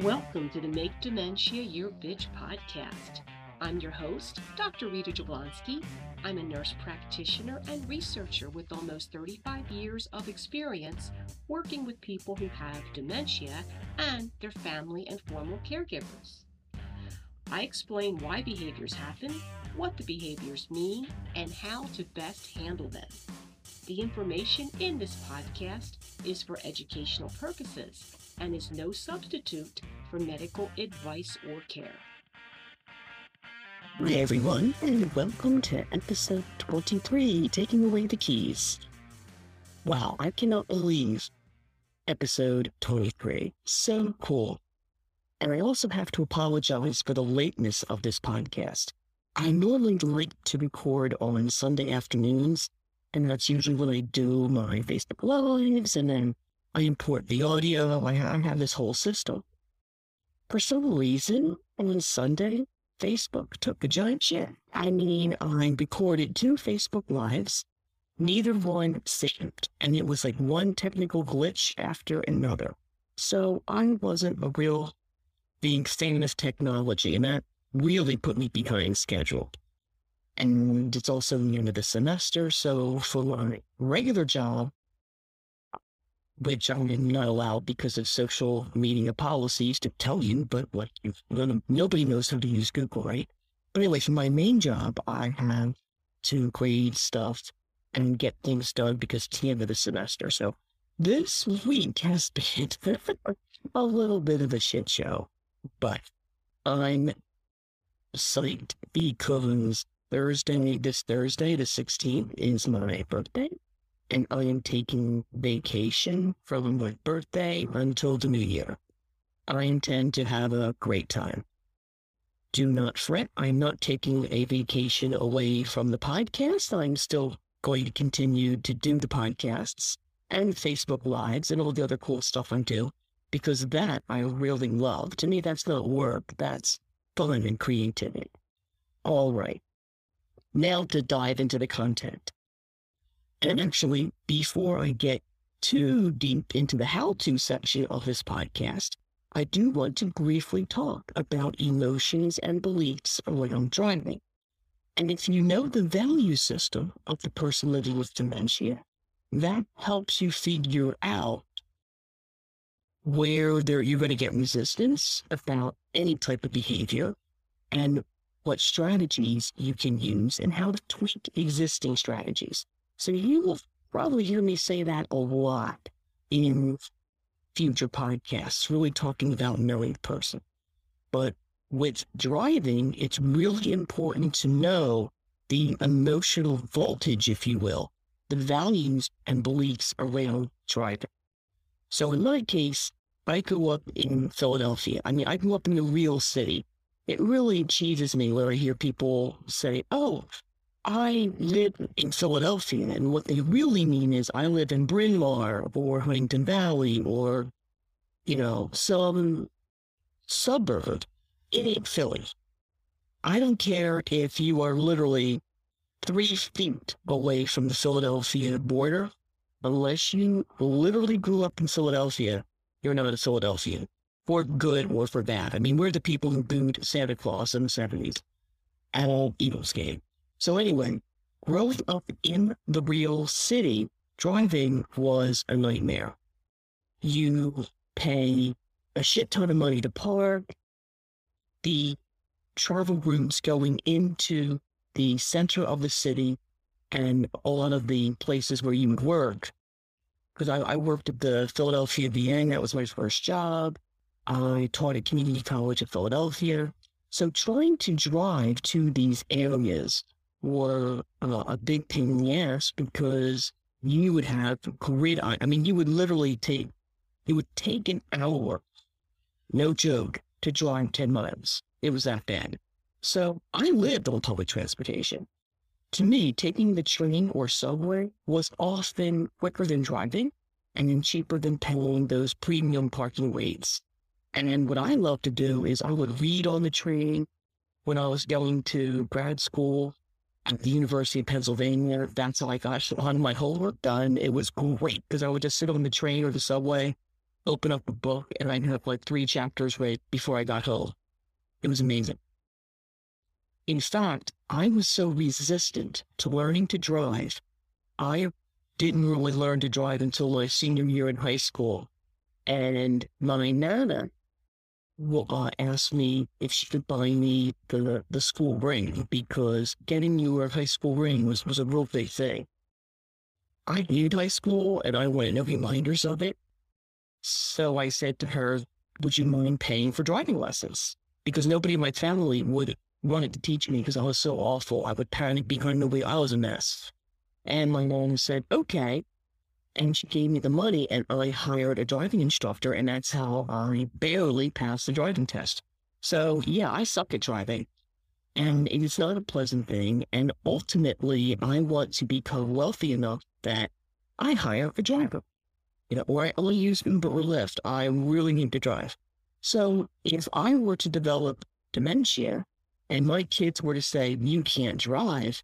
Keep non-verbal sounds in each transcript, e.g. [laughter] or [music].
Welcome to the Make Dementia Your Bitch podcast. I'm your host, Dr. Rita Jablonski. I'm a nurse practitioner and researcher with almost 35 years of experience working with people who have dementia and their family and formal caregivers. I explain why behaviors happen, what the behaviors mean, and how to best handle them. The information in this podcast is for educational purposes and is no substitute for medical advice or care. Hi, everyone, and welcome to episode 23 Taking Away the Keys. Wow, I cannot believe episode 23. So cool. And I also have to apologize for the lateness of this podcast. I normally like to record on Sunday afternoons, and that's usually when I do my Facebook Lives, and then I import the audio. I have this whole system. For some reason, on Sunday, Facebook took a giant shit. I mean, I recorded two Facebook Lives. Neither one synced, and it was like one technical glitch after another. So I wasn't a real being famous technology, and that really put me behind schedule. And it's also the end of the semester, so for my regular job, which I'm not allowed because of social media policies to tell you, but what nobody knows how to use Google, right? But anyway, for my main job, I have to grade stuff and get things done because it's the end of the semester. So this week has [laughs] been a little bit of a shit show, but I'm psyched because Thursday, this Thursday, the 16th, is my birthday and I am taking vacation from my birthday until the new year. I intend to have a great time. Do not fret. I'm not taking a vacation away from the podcast. I'm still going to continue to do the podcasts and Facebook Lives and all the other cool stuff I do because that I really love. To me, that's not work. That's fun and creativity. All right. Now to dive into the content. And actually, before I get too deep into the how to section of this podcast, I do want to briefly talk about emotions and beliefs around driving. And if you know the value system of the person living with dementia, that helps you figure out where there, you're going to get resistance about any type of behavior and what strategies you can use and how to tweak existing strategies. So you will probably hear me say that a lot in future podcasts, really talking about knowing person. But with driving, it's really important to know the emotional voltage, if you will, the values and beliefs around driving. So in my case, I grew up in Philadelphia. I mean, I grew up in the real city. It really cheeses me when I hear people say, oh, I live in Philadelphia, and what they really mean is I live in Bryn Mawr or Huntingdon Valley or, you know, some suburb. Ain't Philly. I don't care if you are literally three feet away from the Philadelphia border, unless you literally grew up in Philadelphia, you're not a Philadelphian, for good or for bad. I mean, we're the people who booed Santa Claus in the 70s at all Eagles game. So anyway, growing up in the real city, driving was a nightmare. You pay a shit ton of money to park. The travel routes going into the center of the city and a lot of the places where you would work. Because I, I, worked at the Philadelphia VA, that was my first job. I taught at Community College of Philadelphia. So trying to drive to these areas were uh, a big pain in the ass because you would have grid. I mean, you would literally take, it would take an hour, no joke, to drive 10 miles. It was that bad. So I lived on public transportation. To me, taking the train or subway was often quicker than driving and then cheaper than paying those premium parking rates. And then what I love to do is I would read on the train when I was going to grad school at the University of Pennsylvania. That's how I got on my homework done. It was great because I would just sit on the train or the subway open up a book and I'd have like three chapters right before I got home. It was amazing. In fact, I was so resistant to learning to drive. I didn't really learn to drive until my senior year in high school. And my nana uh, asked me if she could buy me the, the school ring because getting you a high school ring was, was a real big thing. I hated high school and I wanted no reminders of it. So I said to her, Would you mind paying for driving lessons? Because nobody in my family would wanted to teach me because I was so awful. I would panic behind the wheel. I was a mess. And my mom said, okay. And she gave me the money and I hired a driving instructor. And that's how I barely passed the driving test. So yeah, I suck at driving and it is not a pleasant thing. And ultimately, I want to become wealthy enough that I hire a driver, you know, or I only use Uber or Lyft. I really need to drive. So if I were to develop dementia and my kids were to say, you can't drive,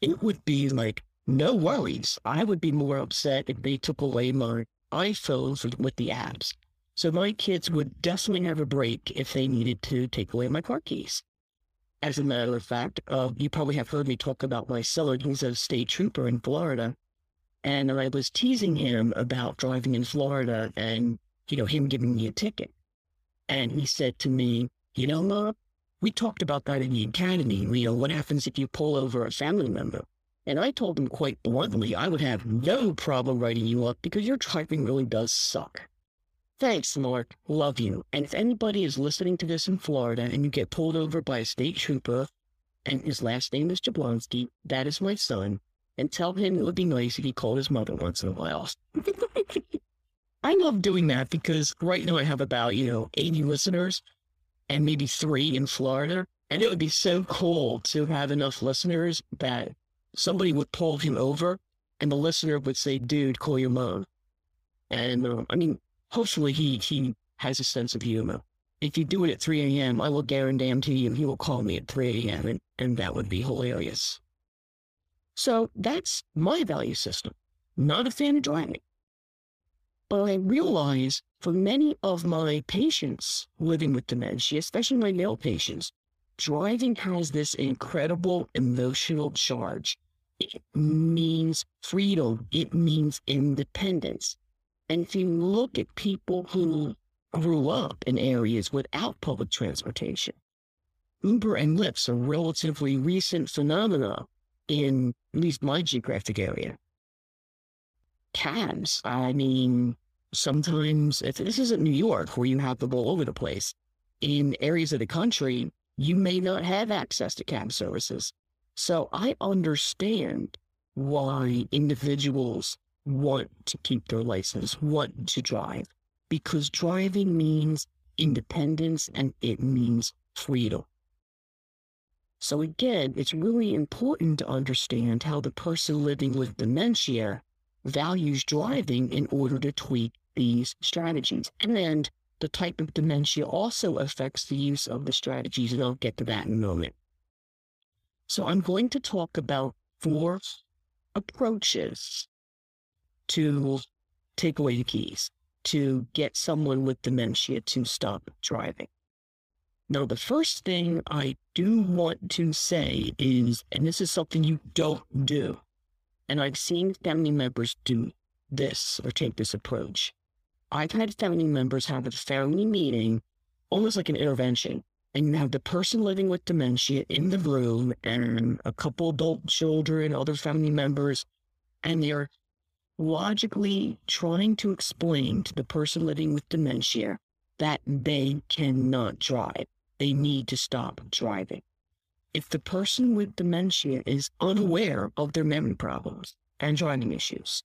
it would be like, no worries. I would be more upset if they took away my iPhones with the apps. So my kids would definitely have a break if they needed to take away my car keys. As a matter of fact, uh, you probably have heard me talk about my son. He's a state trooper in Florida. And I was teasing him about driving in Florida and, you know, him giving me a ticket. And he said to me, you know, Mom, we talked about that in the academy. You know, what happens if you pull over a family member? And I told him quite bluntly, I would have no problem writing you up because your driving really does suck. Thanks, Mark. Love you. And if anybody is listening to this in Florida and you get pulled over by a state trooper and his last name is Jablonski, that is my son, and tell him it would be nice if he called his mother once in a while. [laughs] I love doing that because right now I have about, you know, 80 listeners and maybe three in Florida. And it would be so cool to have enough listeners that somebody would pull him over and the listener would say, dude, call your mom. And uh, I mean, hopefully he, he has a sense of humor. If you do it at 3 a.m., I will guarantee you he will call me at 3 a.m. And, and that would be hilarious. So that's my value system. Not a fan of driving. But I realize for many of my patients living with dementia, especially my male patients, driving has this incredible emotional charge. It means freedom. It means independence. And if you look at people who grew up in areas without public transportation, Uber and Lyft are relatively recent phenomena in at least my geographic area cabs. I mean, sometimes if this isn't New York where you have them all over the place, in areas of the country, you may not have access to cab services. So I understand why individuals want to keep their license, want to drive, because driving means independence and it means freedom. So again, it's really important to understand how the person living with dementia values driving in order to tweak these strategies. And the type of dementia also affects the use of the strategies, and I'll get to that in a moment. So I'm going to talk about four approaches to take away the keys, to get someone with dementia to stop driving. Now, the first thing I do want to say is, and this is something you don't do, and I've seen family members do this or take this approach. I've had family members have a family meeting, almost like an intervention, and you have the person living with dementia in the room and a couple adult children, other family members, and they're logically trying to explain to the person living with dementia that they cannot drive. They need to stop driving if the person with dementia is unaware of their memory problems and driving issues,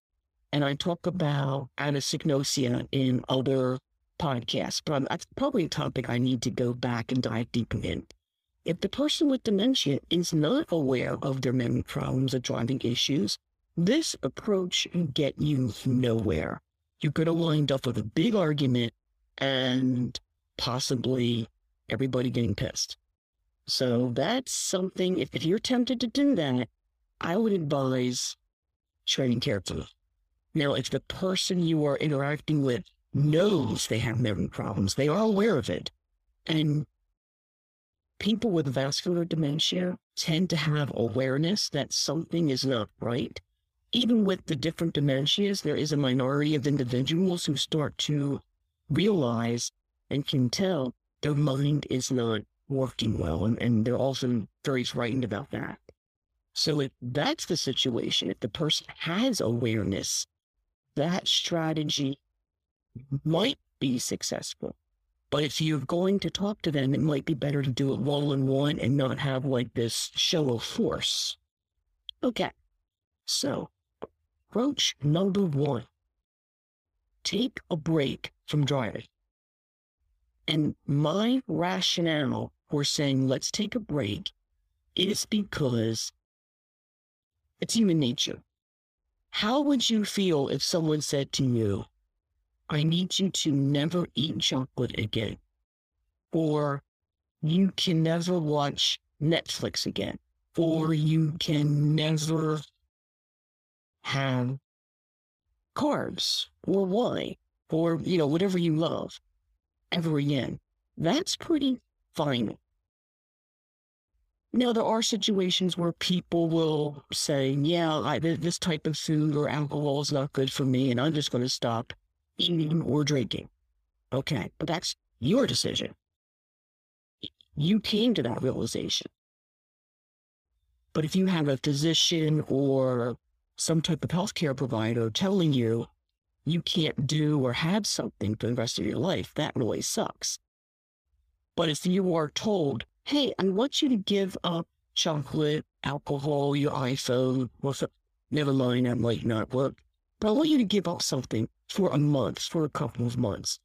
and I talk about anosognosia in other podcasts, but that's probably a topic I need to go back and dive deeper in. If the person with dementia is not aware of their memory problems or driving issues, this approach will get you nowhere. You're going to wind up with a big argument and possibly everybody getting pissed. So that's something, if, if you're tempted to do that, I would advise treading carefully. Now, if the person you are interacting with knows they have memory problems. They are aware of it. And people with vascular dementia tend to have awareness that something is not right. Even with the different dementias, there is a minority of individuals who start to realize and can tell their mind is not working well. And, and they're also very frightened about that. So if that's the situation, if the person has awareness, that strategy might be successful. But if you're going to talk to them, it might be better to do it one on one and not have like this show of force. Okay. So, approach number one take a break from driving. And my rationale for saying let's take a break is because it's human nature. How would you feel if someone said to you, I need you to never eat chocolate again. Or you can never watch Netflix again. Or you can never have carbs or wine or, you know, whatever you love ever again. That's pretty final. Now, there are situations where people will say, yeah, I, this type of food or alcohol is not good for me, and I'm just going to stop eating or drinking. Okay, but that's your decision. You came to that realization. But if you have a physician or some type of healthcare provider telling you you can't do or have something for the rest of your life, that really sucks. But if you are told, hey, I want you to give up chocolate, alcohol, your iPhone, what's up? Never mind, that might not work. But I want you to give up something for a month, for a couple of months.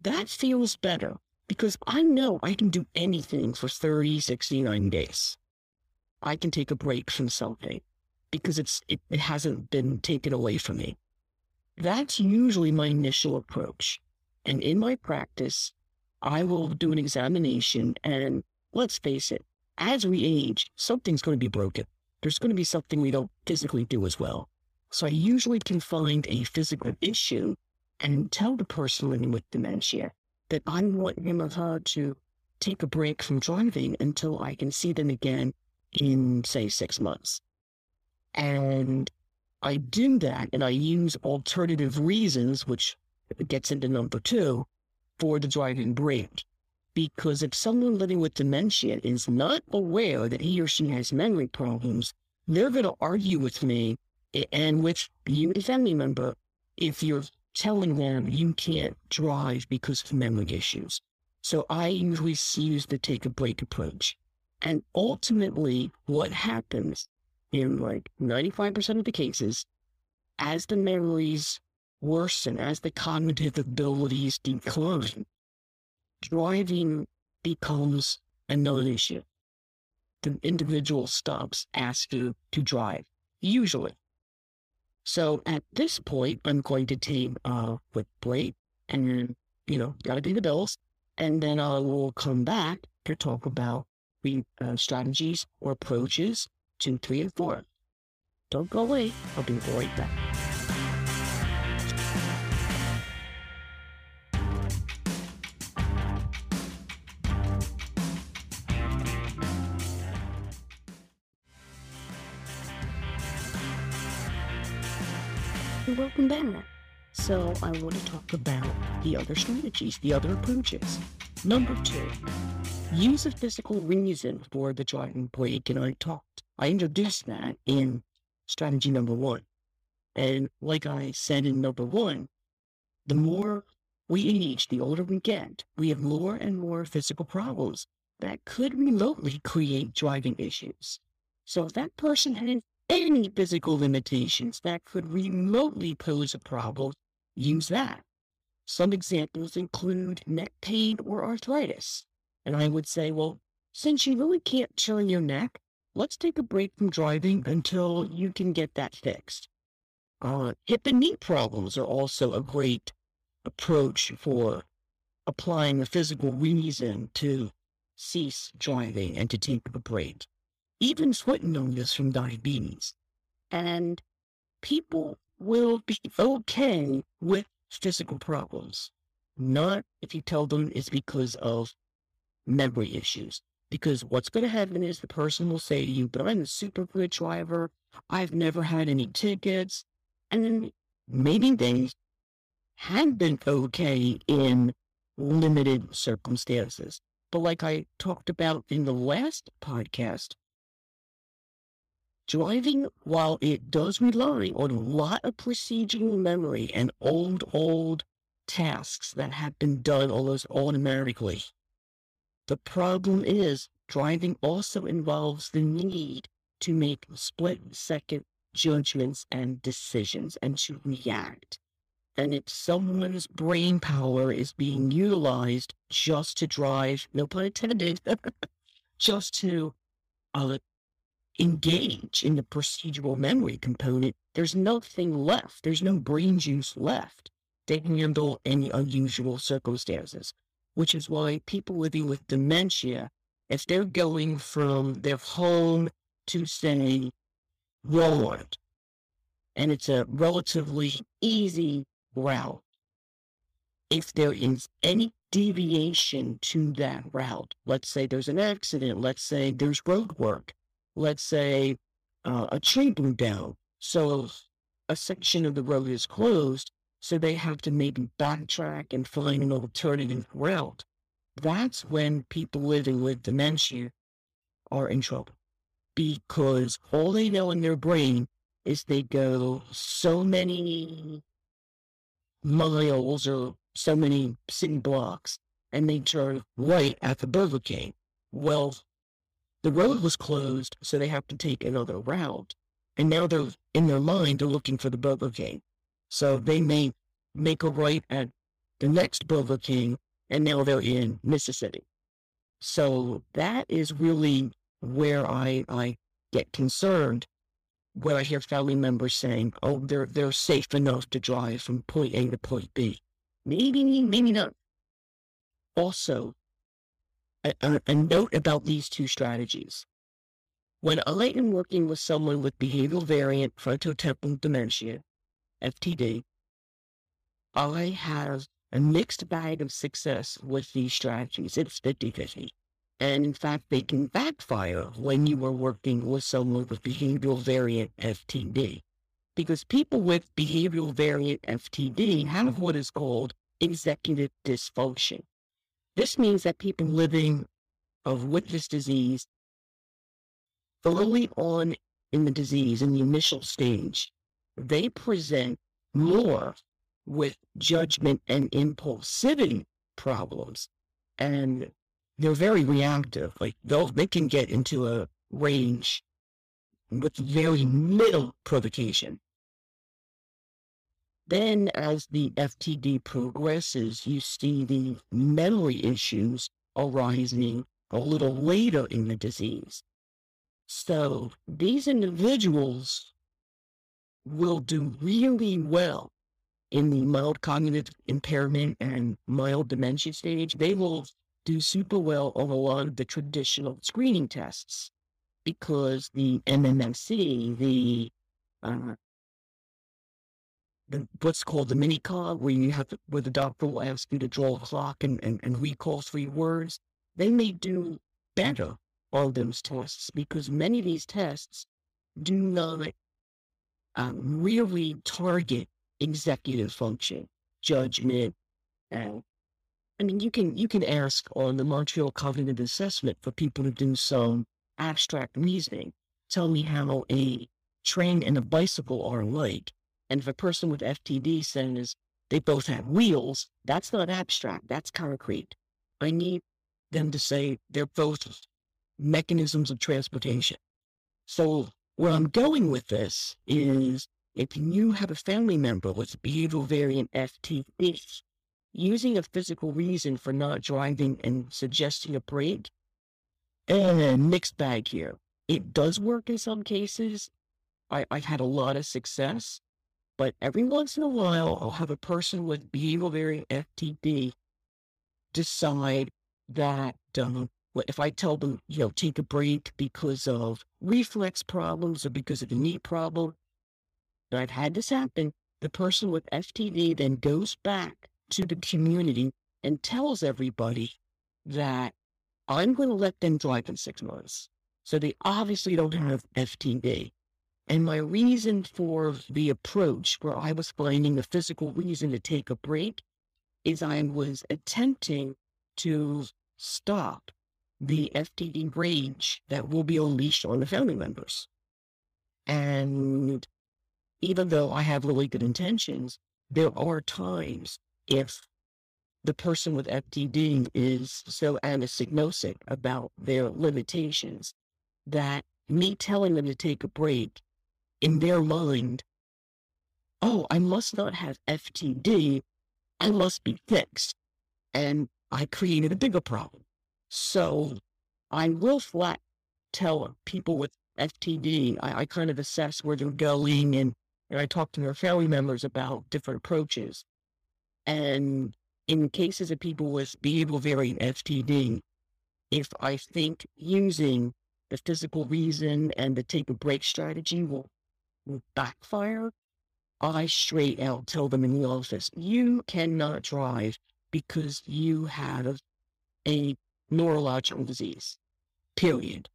That feels better because I know I can do anything for 30, 69 days. I can take a break from something because it's it, it hasn't been taken away from me. That's usually my initial approach. And in my practice, I will do an examination and let's face it, as we age, something's going to be broken. There's going to be something we don't physically do as well. So I usually can find a physical issue and tell the person living with dementia that I want him or her to take a break from driving until I can see them again in, say, six months. And I do that and I use alternative reasons, which gets into number two, for the driving break. Because if someone living with dementia is not aware that he or she has memory problems, they're going to argue with me and with you, the family member, if you're telling them you can't drive because of memory issues. So I usually use the take a break approach. And ultimately, what happens in like 95% of the cases, as the memories worsen, as the cognitive abilities decline, driving becomes a non-issue. The individual stops asking to drive, usually. So at this point, I'm going to take a quick break and, you know, gotta pay the bills. And then I will come back to talk about the uh, strategies or approaches two, three, and four. Don't go away. I'll be right back. Welcome back. So I want to talk about the other strategies, the other approaches. Number two, use a physical reason for the driving break. And I talked, I introduced that in strategy number one. And like I said in number one, the more we age, the older we get, we have more and more physical problems that could remotely create driving issues. So if that person has any physical limitations that could remotely pose a problem, use that. Some examples include neck pain or arthritis. And I would say, well, since you really can't turn your neck, let's take a break from driving until you can get that fixed. Uh, hip and knee problems are also a great approach for applying a physical reason to cease driving and to take a break even foot numbness from diabetes. And people will be okay with physical problems, not if you tell them it's because of memory issues. Because what's going to happen is the person will say to you, but I'm a super good driver. I've never had any tickets. And then maybe they had been okay in limited circumstances. But like I talked about in the last podcast, driving, while it does rely on a lot of procedural memory and old, old tasks that have been done almost automatically, the problem is driving also involves the need to make split second judgments and decisions and to react. And if someone's brain power is being utilized just to drive, no pun intended, [laughs] just to uh, engage in the procedural memory component, there's nothing left. There's no brain juice left to handle any unusual circumstances, which is why people living with dementia, if they're going from their home to, say, Walmart, and it's a relatively easy route, if there is any deviation to that route, let's say there's an accident, let's say there's road work, let's say uh, a tree blew down, so a section of the road is closed, so they have to maybe backtrack and find an alternative route. That's when people living with dementia are in trouble because all they know in their brain is they go so many miles or so many city blocks and they turn right at the Burger King. Well, the road was closed, so they have to take another route. And now they're in their mind, they're looking for the Burger King. So they may make a right at the next Burger King, and now they're in Mississippi. So that is really where I, I get concerned when I hear family members saying, oh, they're, they're safe enough to drive from point A to point B. Maybe, maybe not. Also, a, a, note about these two strategies. When I am working with someone with behavioral variant frontotemporal dementia, FTD, I have a mixed bag of success with these strategies. It's 50 50. And in fact, they can backfire when you are working with someone with behavioral variant FTD. Because people with behavioral variant FTD have what is called executive dysfunction. This means that people living of with this disease early on in the disease, in the initial stage, they present more with judgment and impulsivity problems. And they're very reactive. Like they'll, they can get into a range with very little provocation. Then, as the FTD progresses, you see the memory issues arising a little later in the disease. So, these individuals will do really well in the mild cognitive impairment and mild dementia stage. They will do super well on a lot of the traditional screening tests because the MMSE, the uh, the, what's called the mini cog, where you have to, where the doctor will ask you to draw a clock and, and, and recall three words, they may do better on those tests because many of these tests do not um, really target executive function, judgment, and I mean, you can you can ask on the Montreal Cognitive Assessment for people to do some abstract reasoning. Tell me how a train and a bicycle are alike. And if a person with FTD says they both have wheels, that's not abstract, that's concrete. I need them to say they're both mechanisms of transportation. So where I'm going with this is if you have a family member with behavioral variant FTD, using a physical reason for not driving and suggesting a break, and mixed bag here. It does work in some cases. I, I've had a lot of success. But every once in a while, I'll have a person with behavioral variant FTD decide that um, if I tell them, you know, take a break because of reflex problems or because of a knee problem, and I've had this happen, the person with FTD then goes back to the community and tells everybody that I'm going to let them drive in six months. So they obviously don't have FTD. And my reason for the approach where I was finding a physical reason to take a break is I was attempting to stop the FTD rage that will be unleashed on the family members. And even though I have really good intentions, there are times if the person with FTD is so anosognotic about their limitations that me telling them to take a break in their mind, oh, I must not have FTD. I must be fixed. And I created a bigger problem. So I will flat tell people with FTD, I, I kind of assess where they're going and, and I talk to their family members about different approaches. And in cases of people with behavioral variant FTD, if I think using the physical reason and the take a break strategy will, will backfire, I straight out tell them in the office, you cannot drive because you have a neurological disease, period.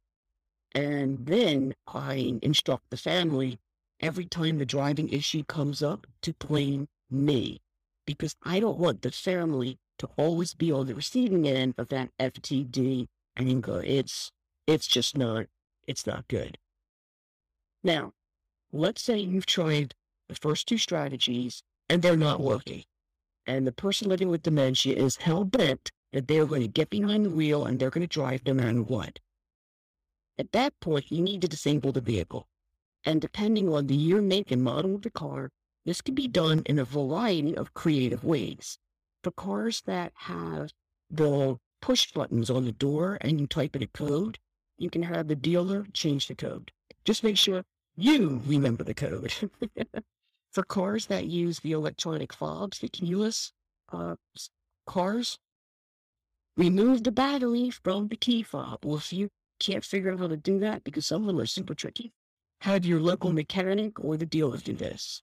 And then I instruct the family every time the driving issue comes up to blame me because I don't want the family to always be on the receiving end of that FTD anger. It's it's just not it's not good. Now, let's say you've tried the first two strategies and they're not working. And the person living with dementia is hell bent that they're going to get behind the wheel and they're going to drive no matter what. At that point, you need to disable the vehicle. And depending on the year, make, and model of the car, this can be done in a variety of creative ways. For cars that have the push buttons on the door and you type in a code, you can have the dealer change the code. Just make sure you remember the code. [laughs] For cars that use the electronic fobs, the keyless uh, cars, remove the battery from the key fob. Well, if you can't figure out how to do that, because some of them are super tricky, have your local mechanic or the dealer do this.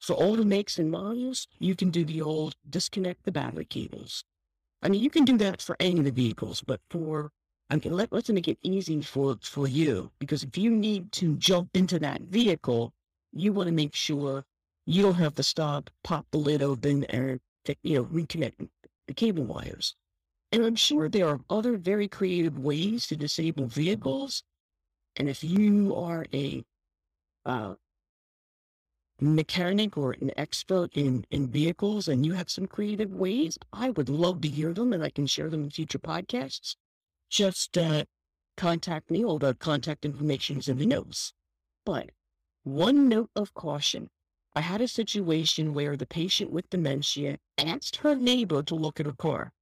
For all the makes and models, you can do the old disconnect the battery cables. I mean, you can do that for any of the vehicles, but for, I mean, let, let's make it easy for, for you, because if you need to jump into that vehicle, you want to make sure you don't have to stop, pop the lid open, and, you know, reconnect the cable wires. And I'm sure there are other very creative ways to disable vehicles. And if you are a uh, mechanic or an expert in, in vehicles and you have some creative ways, I would love to hear them and I can share them in future podcasts. Just uh, contact me. All the contact information is in the notes. But one note of caution. I had a situation where the patient with dementia asked her neighbor to look at her car.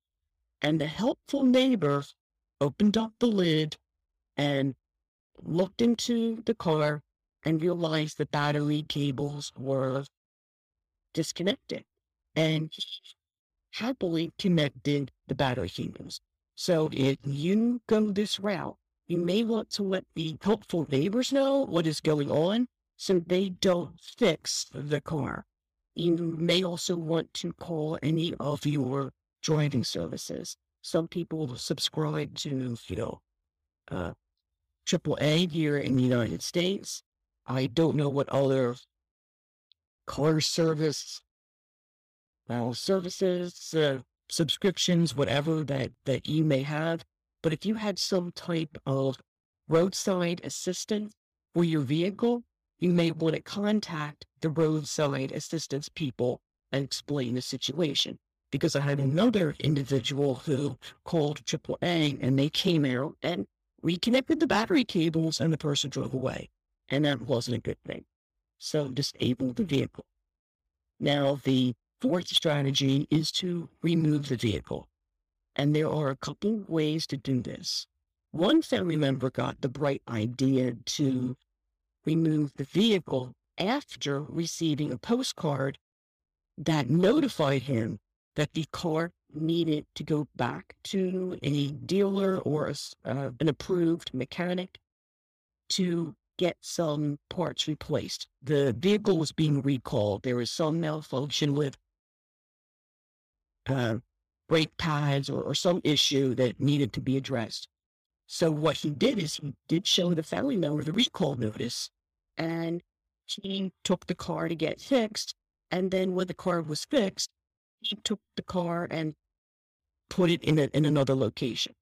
And the helpful neighbor opened up the lid and looked into the car and realized the battery cables were disconnected. And happily connected the battery cables. So if you go this route, you may want to let the helpful neighbors know what is going on so they don't fix the car. You may also want to call any of your driving services. Some people subscribe to, you know, uh, AAA here in the United States. I don't know what other car service, well, services, uh, subscriptions, whatever that, that you may have. But if you had some type of roadside assistance for your vehicle, you may want to contact the roadside assistance people and explain the situation. Because I had another individual who called AAA and they came out and reconnected the battery cables and the person drove away and that wasn't a good thing. So disable the vehicle. Now, the fourth strategy is to remove the vehicle. And there are a couple ways to do this. One family member got the bright idea to remove the vehicle after receiving a postcard that notified him that the car needed to go back to a dealer or a, uh, an approved mechanic to get some parts replaced. The vehicle was being recalled. There was some malfunction with uh, brake pads or, or some issue that needed to be addressed. So what he did is he did show the family member the recall notice and he took the car to get fixed. And then when the car was fixed, he took the car and put it in, a, in another location.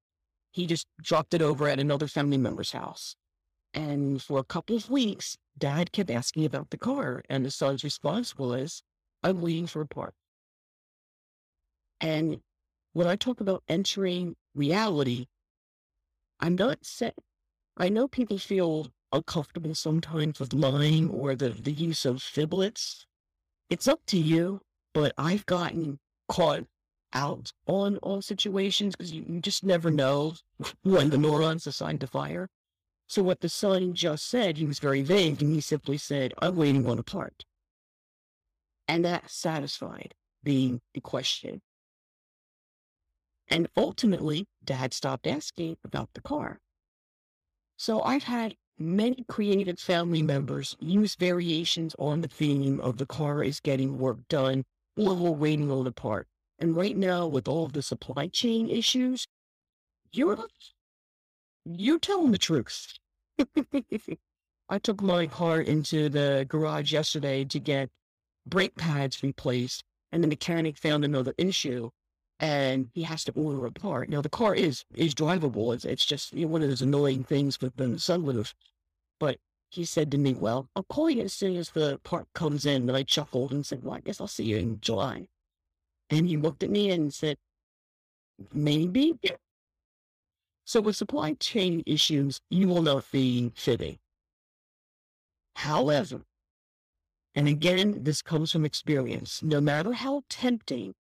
He just dropped it over at another family member's house. And for a couple of weeks, dad kept asking about the car. And the son's response was, I'm waiting for a part. And when I talk about entering reality, I'm not saying, I know people feel uncomfortable sometimes with lying or the, the use of fiblets. It's up to you, but I've gotten caught out on all situations because you, you just never know [laughs] when the neurons assigned to fire. So what the son just said, he was very vague and he simply said, I'm waiting on a part. And that satisfied the, the question. And ultimately, dad stopped asking about the car. So I've had many creative family members use variations on the theme of the car is getting work done or we're waiting on a part. And right now, with all of the supply chain issues, you're you're telling the truth. [laughs] I took my car into the garage yesterday to get brake pads replaced, and the mechanic found another issue, and he has to order a part. Now the car is is drivable. It's it's just you know, one of those annoying things with the sunroof. But he said to me, "Well, I'll call you as soon as the part comes in." And I chuckled and said, "Well, I guess I'll see you in July." And he looked at me and said, maybe. So with supply chain issues, you will not be fitting. However, and again, this comes from experience, no matter how tempting,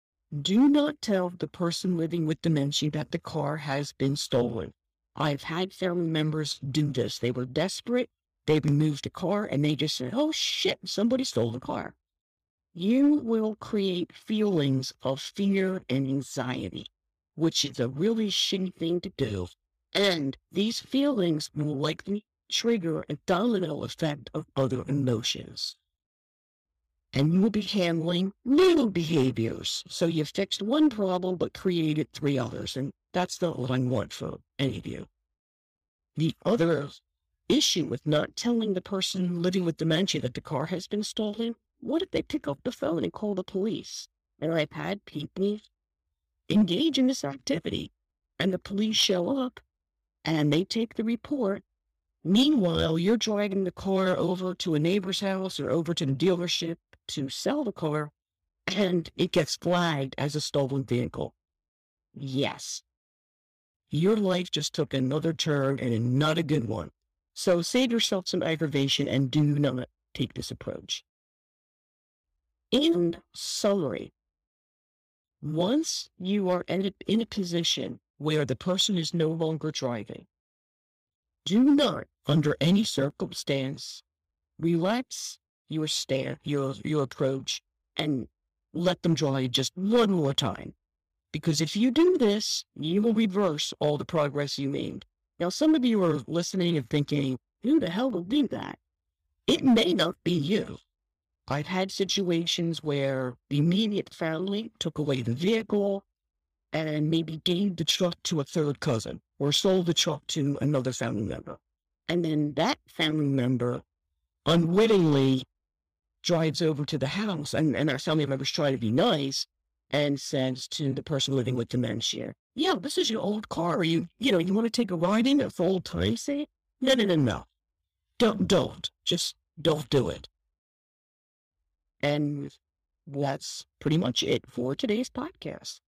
do not tell the person living with dementia that the car has been stolen. I've had family members do this. They were desperate. They removed the car and they just said, oh shit, somebody stole the car you will create feelings of fear and anxiety, which is a really shitty thing to do. And these feelings will likely trigger a domino effect of other emotions. And you will be handling new behaviors. So you fixed one problem, but created three others. And that's not what I want for any of you. The other issue with not telling the person living with dementia that the car has been stolen what if they pick up the phone and call the police? And I've had people engage in this activity, and the police show up and they take the report. Meanwhile, you're driving the car over to a neighbor's house or over to the dealership to sell the car, and it gets flagged as a stolen vehicle. Yes. Your life just took another turn and not a good one. So save yourself some aggravation and do not take this approach. In summary, once you are in a, in a position where the person is no longer driving, do not, under any circumstance, relax your stare, your your approach, and let them draw you just one more time. Because if you do this, you will reverse all the progress you made. Now, some of you are listening and thinking, who the hell will do that? It may not be you. I've had situations where the immediate family took away the vehicle and maybe gave the truck to a third cousin or sold the truck to another family member. And then that family member unwittingly drives over to the house and, and our family members try to be nice and says to the person living with dementia, yeah, this is your old car. Are You, you know, you want to take a ride in it for old time's sake? No, no, no, no. Don't, don't. Just don't do it. And that's pretty much it for today's podcast.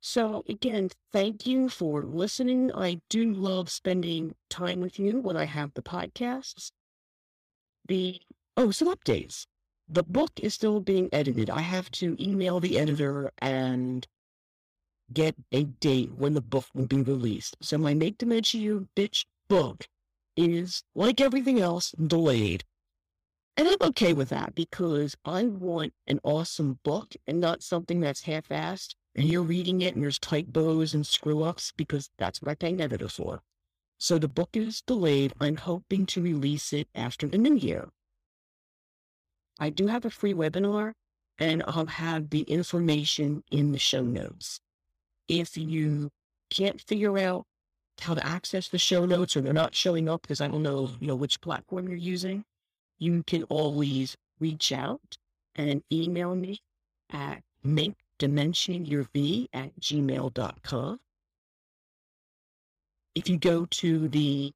So, again, thank you for listening. I do love spending time with you when I have the podcasts. The, oh, some updates. The book is still being edited. I have to email the editor and get a date when the book will be released. So, my Make Dementia Bitch book is, like everything else, delayed. And I'm okay with that because I want an awesome book and not something that's half assed and you're reading it and there's typos and screw ups because that's what I pay editor for. So the book is delayed. I'm hoping to release it after the new year. I do have a free webinar and I'll have the information in the show notes. If you can't figure out how to access the show notes or they're not showing up because I don't know, you know, which platform you're using, you can always reach out and email me at makedimensionyourv at gmail.com. If you go to the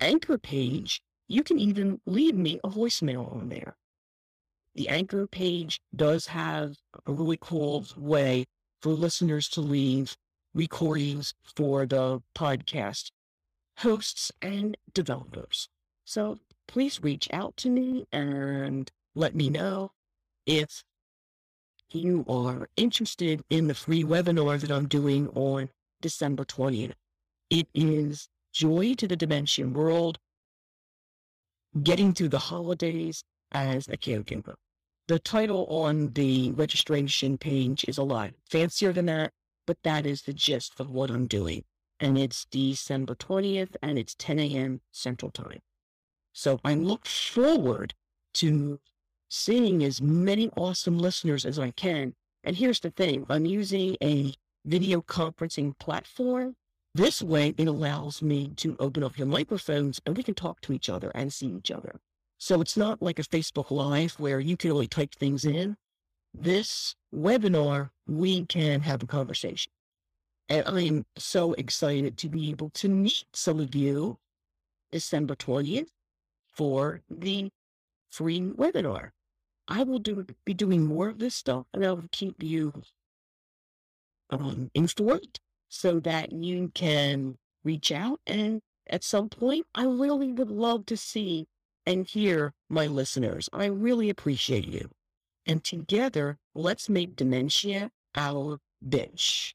anchor page, you can even leave me a voicemail on there. The anchor page does have a really cool way for listeners to leave recordings for the podcast hosts and developers. So please reach out to me and let me know if you are interested in the free webinar that I'm doing on December 20th. It is Joy to the Dementia World, Getting Through the Holidays as a Caregiver. The title on the registration page is a lot fancier than that, but that is the gist of what I'm doing. And it's December 20th and it's 10 a.m. Central Time. So I look forward to seeing as many awesome listeners as I can. And here's the thing I'm using a video conferencing platform. This way, it allows me to open up your microphones and we can talk to each other and see each other. So it's not like a Facebook Live where you can only type things in. This webinar, we can have a conversation. And I'm so excited to be able to meet some of you December 20th for the free webinar. I will do be doing more of this stuff and I will keep you um, informed so that you can reach out and at some point I really would love to see and hear, my listeners. I really appreciate you. And together, let's make dementia our bitch.